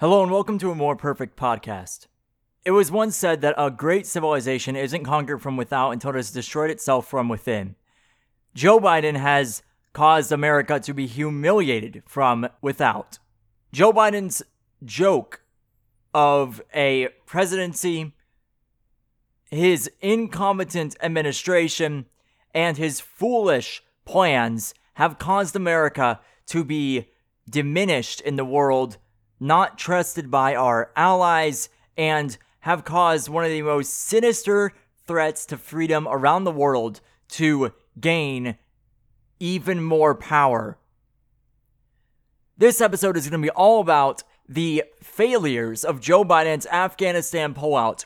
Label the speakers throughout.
Speaker 1: Hello and welcome to a more perfect podcast. It was once said that a great civilization isn't conquered from without until it has destroyed itself from within. Joe Biden has caused America to be humiliated from without. Joe Biden's joke of a presidency, his incompetent administration, and his foolish plans have caused America to be diminished in the world not trusted by our allies, and have caused one of the most sinister threats to freedom around the world to gain even more power. This episode is going to be all about the failures of Joe Biden's Afghanistan pullout,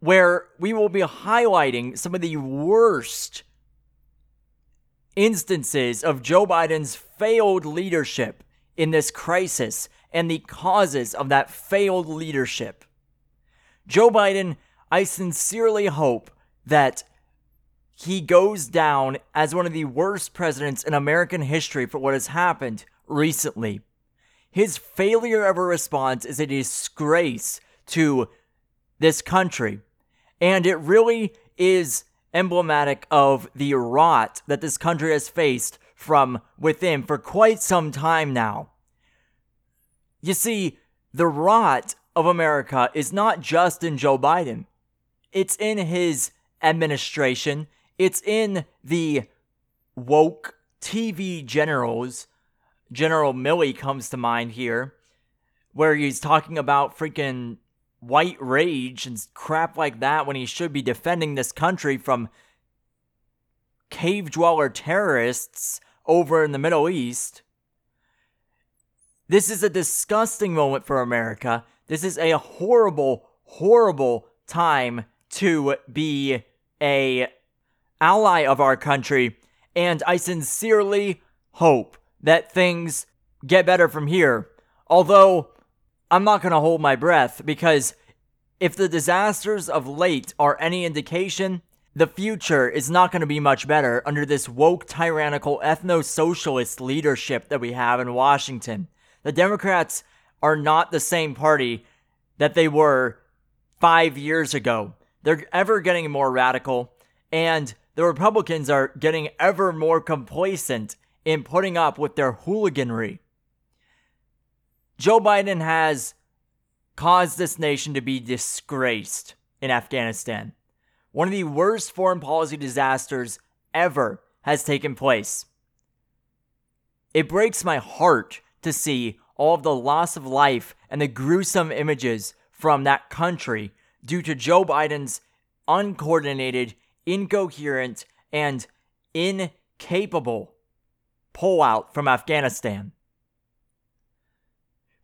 Speaker 1: where we will be highlighting some of the worst instances of Joe Biden's failed leadership in this crisis and the causes of that failed leadership. Joe Biden, I sincerely hope that he goes down as one of the worst presidents in American history for what has happened recently. His failure of a response is a disgrace to this country, and it really is emblematic of the rot that this country has faced from within for quite some time now. You see, the rot of America is not just in Joe Biden, it's in his administration, it's in the woke TV generals. General Milley comes to mind here, where he's talking about freaking white rage and crap like that when he should be defending this country from cave dweller terrorists over in the Middle East. This is a disgusting moment for America. This is a horrible, horrible time to be a ally of our country, and I sincerely hope that things get better from here. Although I'm not going to hold my breath because if the disasters of late are any indication, the future is not going to be much better under this woke, tyrannical, ethno socialist leadership that we have in Washington. The Democrats are not the same party that they were five years ago. They're ever getting more radical, and the Republicans are getting ever more complacent in putting up with their hooliganry. Joe Biden has caused this nation to be disgraced in Afghanistan. One of the worst foreign policy disasters ever has taken place. It breaks my heart to see all of the loss of life and the gruesome images from that country due to Joe Biden's uncoordinated, incoherent, and incapable pullout from Afghanistan.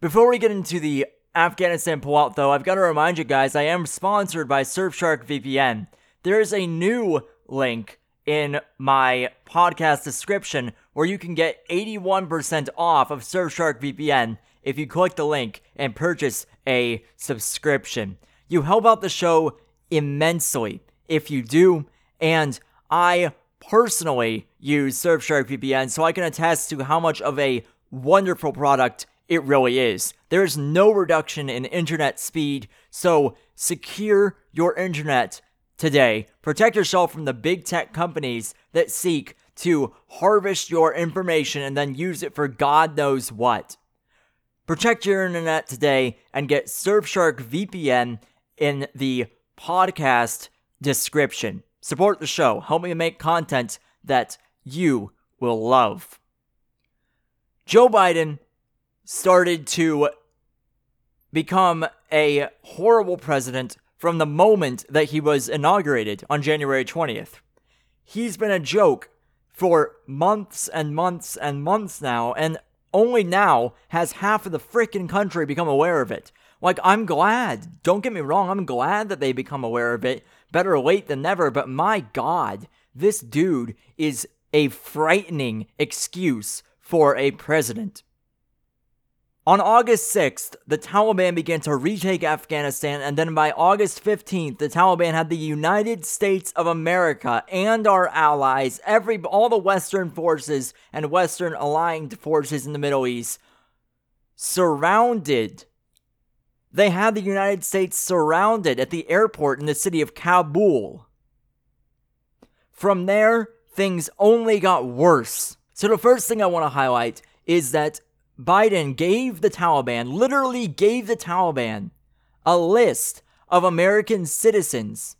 Speaker 1: Before we get into the Afghanistan pullout, though, I've got to remind you guys I am sponsored by Surfshark VPN. There is a new link in my podcast description where you can get 81% off of Surfshark VPN if you click the link and purchase a subscription. You help out the show immensely if you do, and I personally use Surfshark VPN so I can attest to how much of a wonderful product it really is. There's no reduction in internet speed, so secure your internet today. Protect yourself from the big tech companies that seek to harvest your information and then use it for God knows what. Protect your internet today and get Surfshark VPN in the podcast description. Support the show. Help me make content that you will love. Joe Biden started to become a horrible president from the moment that he was inaugurated on January 20th. He's been a joke for months and months and months now, and only now has half of the freaking country become aware of it. Like, I'm glad. Don't get me wrong, I'm glad that they become aware of it. Better late than never, but my god, this dude is a frightening excuse for a president. On August 6th, the Taliban began to retake Afghanistan, and then by August 15th, the Taliban had the United States of America and our allies, every all the Western forces and Western aligned forces in the Middle East, surrounded they had the United States surrounded at the airport in the city of Kabul. From there, things only got worse. So, the first thing I want to highlight is that Biden gave the Taliban, literally gave the Taliban, a list of American citizens,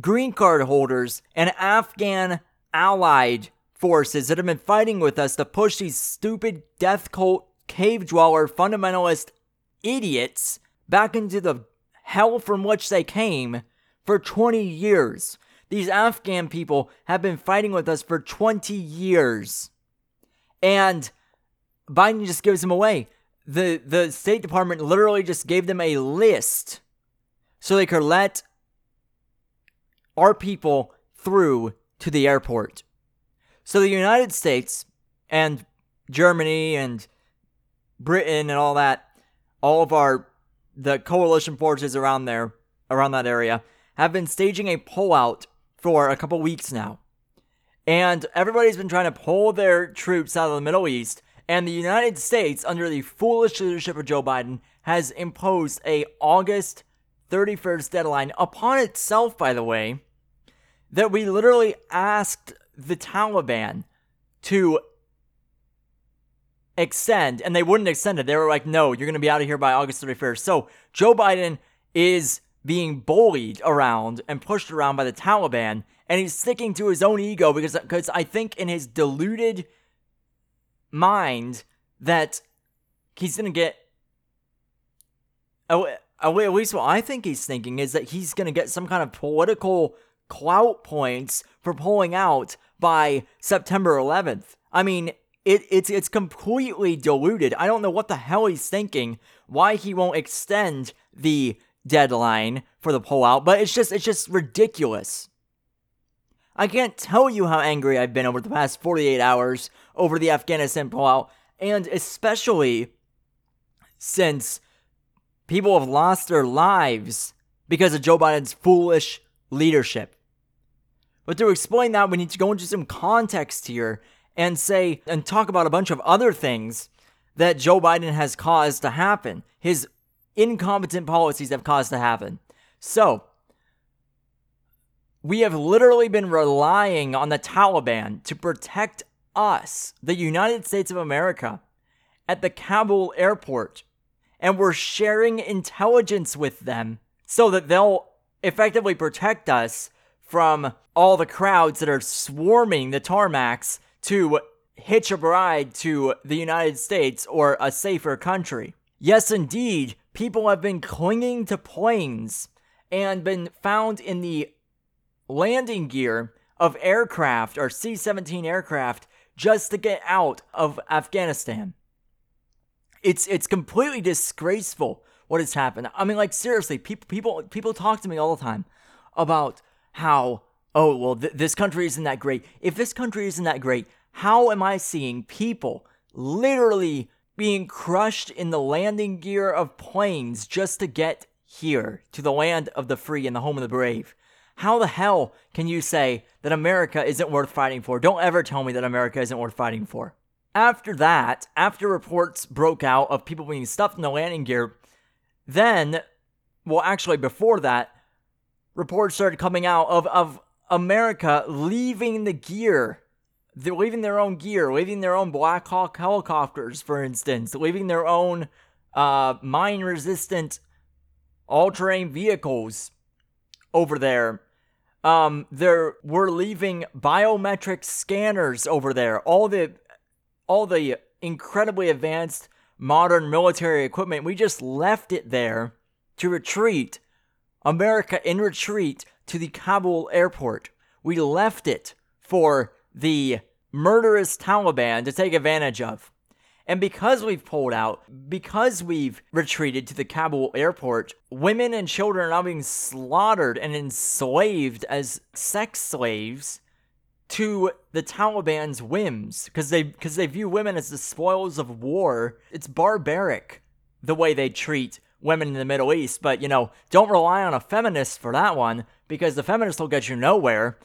Speaker 1: green card holders, and Afghan allied forces that have been fighting with us to push these stupid death cult, cave dweller, fundamentalist idiots back into the hell from which they came for 20 years. These Afghan people have been fighting with us for 20 years. And Biden just gives them away. The the State Department literally just gave them a list so they could let our people through to the airport. So the United States and Germany and Britain and all that, all of our the coalition forces around there, around that area, have been staging a pullout for a couple weeks now. And everybody's been trying to pull their troops out of the Middle East, and the United States, under the foolish leadership of Joe Biden, has imposed a August 31st deadline upon itself, by the way, that we literally asked the Taliban to extend, and they wouldn't extend it. They were like, no, you're going to be out of here by August 31st. So Joe Biden is being bullied around and pushed around by the Taliban, and he's sticking to his own ego because, because I think in his deluded mind that he's going to get. Oh, oh at least what I think he's thinking is that he's going to get some kind of political clout points for pulling out by September 11th. I mean, it, it's it's completely diluted. I don't know what the hell he's thinking. Why he won't extend the deadline for the pullout, but it's just it's just ridiculous. I can't tell you how angry I've been over the past 48 hours over the Afghanistan pullout, and especially since people have lost their lives because of Joe Biden's foolish leadership. But to explain that, we need to go into some context here and say and talk about a bunch of other things that Joe Biden has caused to happen. His incompetent policies have caused to happen. So, we have literally been relying on the Taliban to protect us, the United States of America, at the Kabul airport. And we're sharing intelligence with them so that they'll effectively protect us from all the crowds that are swarming the tarmacs to hitch a ride to the United States or a safer country. Yes, indeed, people have been clinging to planes and been found in the landing gear of aircraft or C 17 aircraft just to get out of Afghanistan. It's, it's completely disgraceful what has happened. I mean, like, seriously, people, people, people talk to me all the time about how, oh, well, th- this country isn't that great. If this country isn't that great, how am I seeing people literally being crushed in the landing gear of planes just to get here to the land of the free and the home of the brave? How the hell can you say that America isn't worth fighting for? Don't ever tell me that America isn't worth fighting for. After that, after reports broke out of people being stuffed in the landing gear, then, well, actually, before that, reports started coming out of, of America leaving the gear. They're leaving their own gear, leaving their own Black Hawk helicopters, for instance, leaving their own uh, mine resistant all terrain vehicles over there. Um, there we're leaving biometric scanners over there. All the all the incredibly advanced modern military equipment, we just left it there to retreat America in retreat to the Kabul airport. We left it for the murderous Taliban to take advantage of. And because we've pulled out, because we've retreated to the Kabul airport, women and children are now being slaughtered and enslaved as sex slaves to the Taliban's whims because they because they view women as the spoils of war. It's barbaric the way they treat women in the Middle East, but you know, don't rely on a feminist for that one because the feminists will get you nowhere.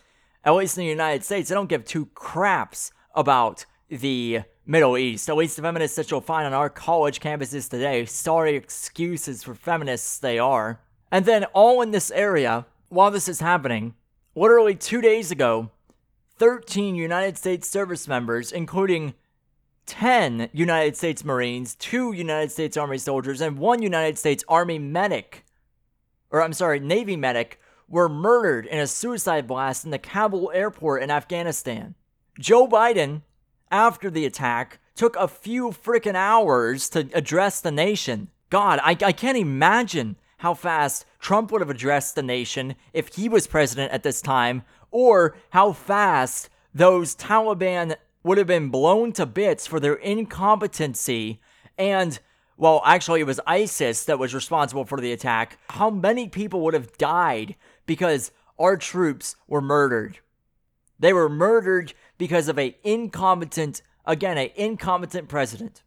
Speaker 1: At least in the United States, they don't give two craps about the Middle East. At least the feminists that you'll find on our college campuses today. Sorry excuses for feminists they are. And then, all in this area, while this is happening, literally two days ago, 13 United States service members, including 10 United States Marines, 2 United States Army soldiers, and 1 United States Army medic, or I'm sorry, Navy medic, were murdered in a suicide blast in the Kabul airport in Afghanistan. Joe Biden, after the attack, took a few freaking hours to address the nation. God, I, I can't imagine how fast Trump would have addressed the nation if he was president at this time, or how fast those Taliban would have been blown to bits for their incompetency and well, actually, it was ISIS that was responsible for the attack. How many people would have died because our troops were murdered? They were murdered because of a incompetent, again, a incompetent president.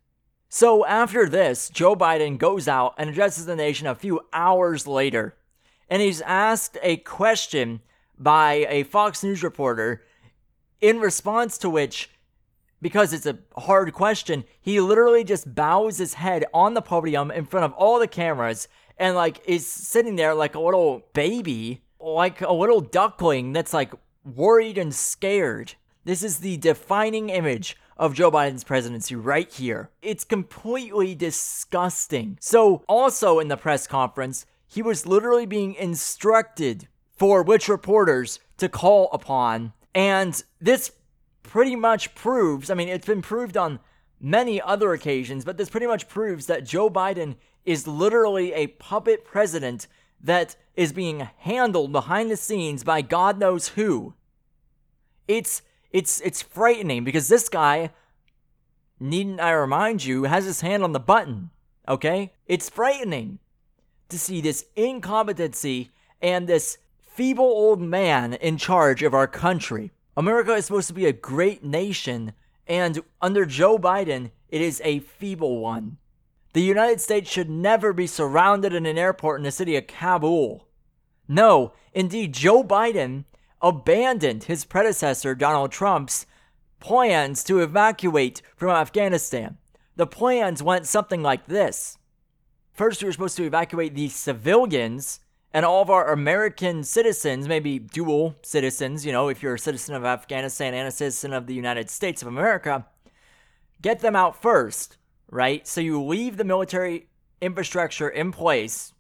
Speaker 1: So after this, Joe Biden goes out and addresses the nation a few hours later, and he's asked a question by a Fox News reporter, in response to which because it's a hard question, he literally just bows his head on the podium in front of all the cameras and like is sitting there like a little baby, like a little duckling that's like worried and scared. This is the defining image of Joe Biden's presidency right here. It's completely disgusting. So, also in the press conference, he was literally being instructed for which reporters to call upon. And this pretty much proves, I mean, it's been proved on many other occasions, but this pretty much proves that Joe Biden is literally a puppet president that is being handled behind the scenes by God knows who. It's it's it's frightening because this guy needn't I remind you has his hand on the button, okay? It's frightening to see this incompetency and this feeble old man in charge of our country. America is supposed to be a great nation, and under Joe Biden, it is a feeble one. The United States should never be surrounded in an airport in the city of Kabul. No, indeed, Joe Biden abandoned his predecessor, Donald Trump's, plans to evacuate from Afghanistan. The plans went something like this. First, we were supposed to evacuate the civilians and all of our American citizens, maybe dual citizens, you know, if you're a citizen of Afghanistan and a citizen of the United States of America, get them out first, right? So you leave the military infrastructure in place.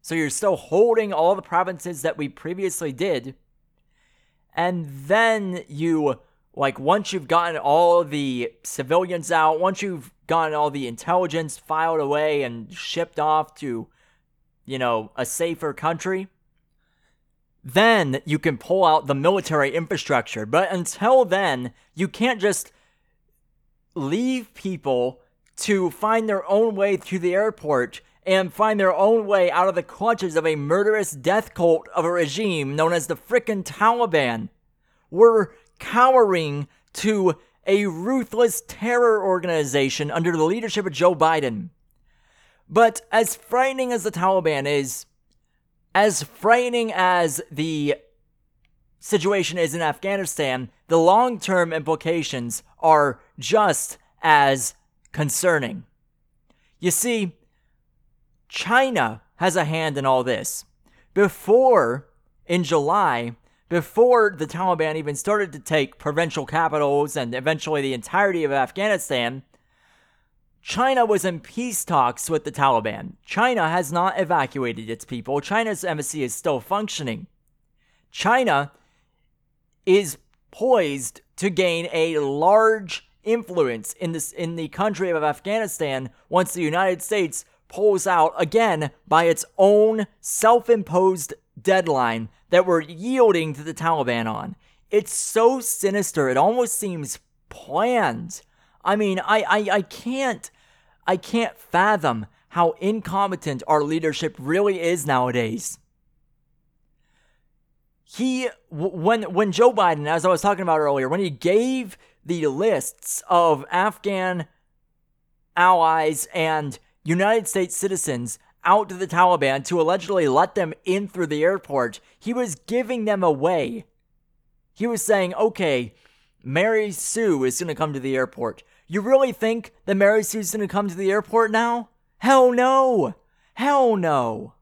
Speaker 1: So you're still holding all the provinces that we previously did. And then you, like, once you've gotten all the civilians out, once you've gotten all the intelligence filed away and shipped off to you know, a safer country, then you can pull out the military infrastructure. But until then, you can't just leave people to find their own way through the airport and find their own way out of the clutches of a murderous death cult of a regime known as the frickin' Taliban. We're cowering to a ruthless terror organization under the leadership of Joe Biden. But as frightening as the Taliban is, as frightening as the situation is in Afghanistan, the long term implications are just as concerning. You see, China has a hand in all this. Before, in July, before the Taliban even started to take provincial capitals and eventually the entirety of Afghanistan, China was in peace talks with the Taliban. China has not evacuated its people. China's embassy is still functioning. China is poised to gain a large influence in this in the country of Afghanistan once the United States pulls out again by its own self-imposed deadline that we're yielding to the Taliban on. It's so sinister. It almost seems planned I mean, I, I, I can't, I can't fathom how incompetent our leadership really is nowadays. He, when, when Joe Biden, as I was talking about earlier, when he gave the lists of Afghan allies and United States citizens out to the Taliban to allegedly let them in through the airport, he was giving them away. He was saying, okay, Mary Sue is going to come to the airport. You really think that Mary Sue's gonna come to the airport now? Hell no! Hell no!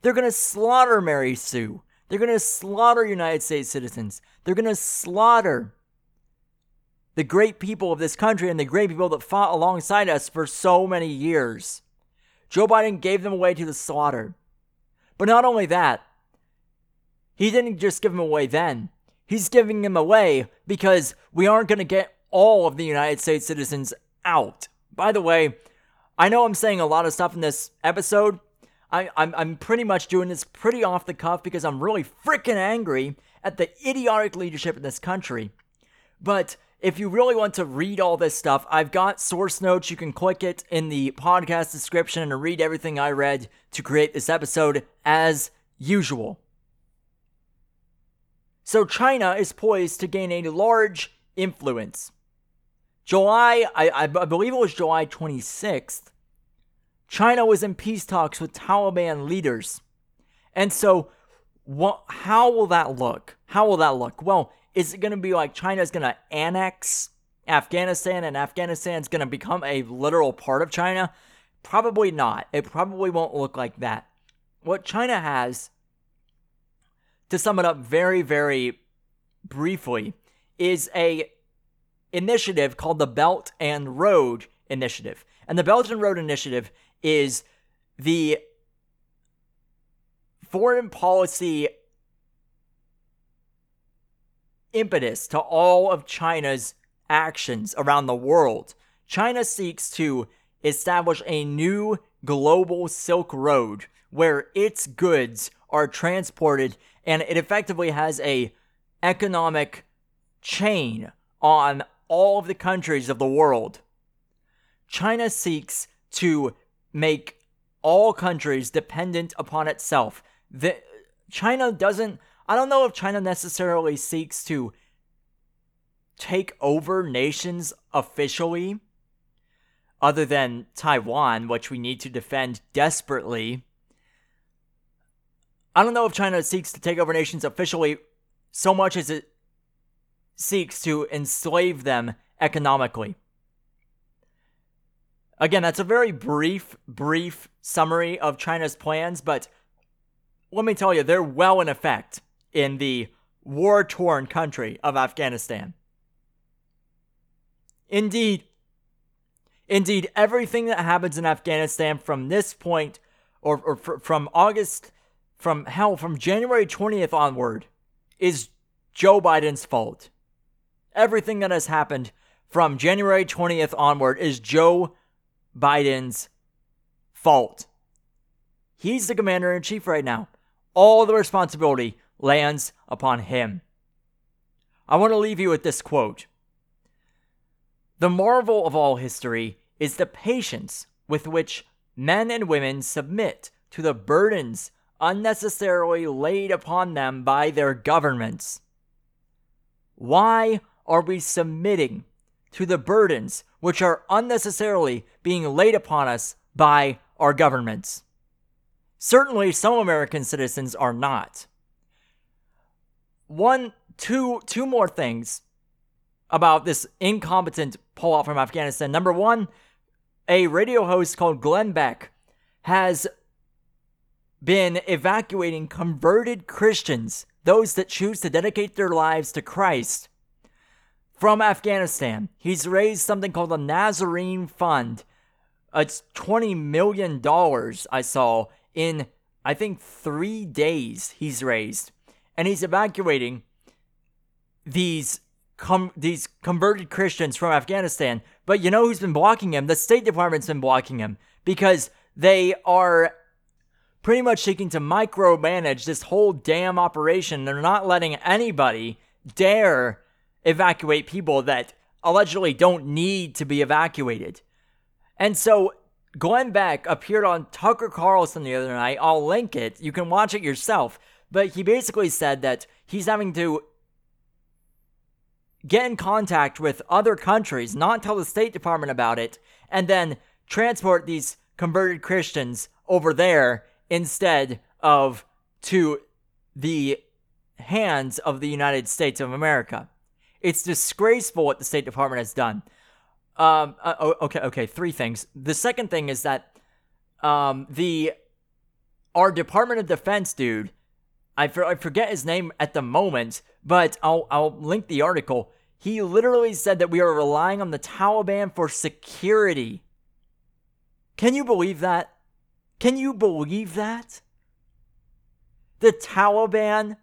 Speaker 1: They're gonna slaughter Mary Sue. They're gonna slaughter United States citizens. They're gonna slaughter the great people of this country and the great people that fought alongside us for so many years. Joe Biden gave them away to the slaughter. But not only that, he didn't just give them away then. He's giving them away because we aren't going to get all of the United States citizens out. By the way, I know I'm saying a lot of stuff in this episode. I, am I'm, I'm pretty much doing this pretty off the cuff because I'm really freaking angry at the idiotic leadership in this country. But if you really want to read all this stuff, I've got source notes. You can click it in the podcast description and read everything I read to create this episode as usual. So, China is poised to gain a large influence. July, I, I, believe it was July 26th, China was in peace talks with Taliban leaders. And so, what, how will that look? How will that look? Well, is it going to be like China's going to annex Afghanistan and Afghanistan's going to become a literal part of China? Probably not. It probably won't look like that. What China has, to sum it up very, very briefly, is a initiative called the Belt and Road Initiative. And the Belt and Road Initiative is the foreign policy impetus to all of China's actions around the world. China seeks to establish a new global Silk Road where its goods are transported and it effectively has a economic chain on all of the countries of the world. China seeks to make all countries dependent upon itself. The, China doesn't I don't know if China necessarily seeks to take over nations officially, other than Taiwan, which we need to defend desperately. I don't know if China seeks to take over nations officially so much as it seeks to enslave them economically. Again, that's a very brief, brief summary of China's plans, but let me tell you, they're well in effect in the war torn country of Afghanistan. Indeed, indeed, everything that happens in Afghanistan from this point, or, or fr- from August, from hell, from January 20th onward, is Joe Biden's fault. Everything that has happened from January 20th onward is Joe Biden's fault. He's the commander in chief right now. All the responsibility lands upon him. I want to leave you with this quote The marvel of all history is the patience with which men and women submit to the burdens unnecessarily laid upon them by their governments. Why are we submitting to the burdens which are unnecessarily being laid upon us by our governments? Certainly, some American citizens are not one, two, two more things about this incompetent pullout from Afghanistan. Number one, a radio host called Glenn Beck has been evacuating converted Christians, those that choose to dedicate their lives to Christ, from Afghanistan. He's raised something called the Nazarene Fund. It's $20 million, I saw, in I think three days he's raised and he's evacuating these com- these converted Christians from Afghanistan. But you know who's been blocking him? The State Department's been blocking him because they are pretty much seeking to micromanage this whole damn operation. They're not letting anybody dare evacuate people that allegedly don't need to be evacuated. And so Glenn Beck appeared on Tucker Carlson the other night. I'll link it. You can watch it yourself. But he basically said that he's having to get in contact with other countries, not tell the State Department about it, and then transport these converted Christians over there instead of to the hands of the United States of America. It's disgraceful what the State Department has done. Um, uh, okay, okay, three things. The second thing is that um, the our Department of Defense dude, I, for, I forget his name at the moment, but I'll I'll link the article. He literally said that we are relying on the Taliban for security. Can you believe that? Can you believe that? The Taliban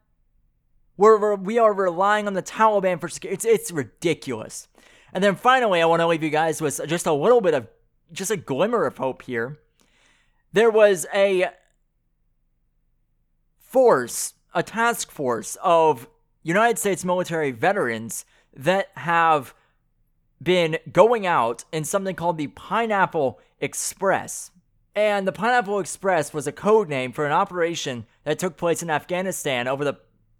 Speaker 1: we're, we are relying on the Taliban for security. It's, it's ridiculous. And then finally, I want to leave you guys with just a little bit of, just a glimmer of hope here. There was a force, a task force of United States military veterans that have been going out in something called the Pineapple Express. And the Pineapple Express was a code name for an operation that took place in Afghanistan over the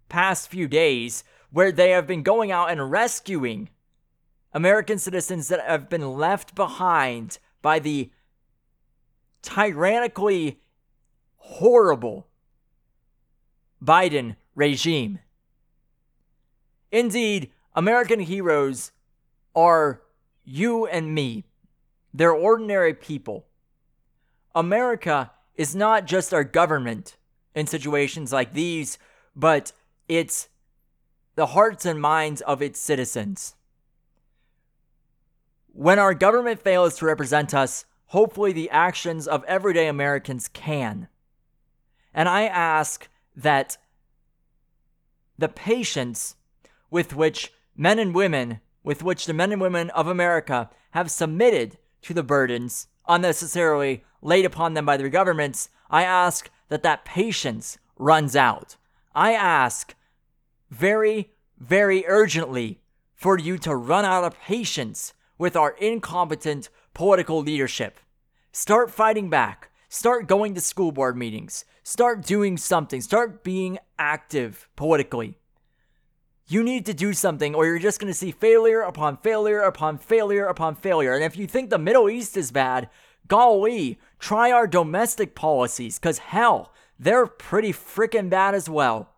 Speaker 1: past few days where they have been going out and rescuing American citizens that have been left behind by the tyrannically horrible Biden regime. Indeed, American heroes are you and me. They're ordinary people. America is not just our government in situations like these, but it's the hearts and minds of its citizens. When our government fails to represent us, hopefully the actions of everyday Americans can. And I ask that the patience with which men and women, with which the men and women of America have submitted to the burdens unnecessarily laid upon them by their governments, I ask that that patience runs out. I ask very, very urgently for you to run out of patience with our incompetent political leadership. Start fighting back. Start going to school board meetings. Start doing something. Start being active politically. You need to do something, or you're just going to see failure upon failure upon failure upon failure. And if you think the Middle East is bad, golly, try our domestic policies, because hell, they're pretty freaking bad as well.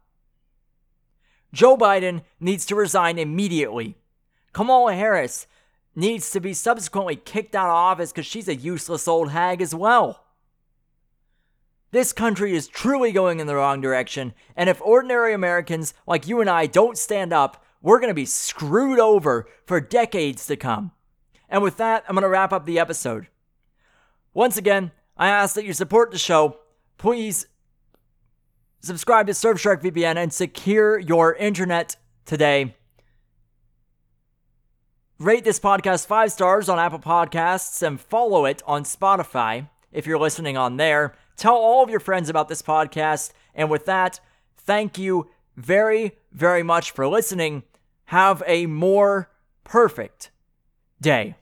Speaker 1: Joe Biden needs to resign immediately. Kamala Harris needs to be subsequently kicked out of office because she's a useless old hag as well. This country is truly going in the wrong direction, and if ordinary Americans like you and I don't stand up, we're going to be screwed over for decades to come. And with that, I'm going to wrap up the episode. Once again, I ask that you support the show. Please subscribe to Surfshark VPN and secure your internet today. Rate this podcast five stars on Apple Podcasts and follow it on Spotify if you're listening on there. Tell all of your friends about this podcast. And with that, thank you very, very much for listening. Have a more perfect day.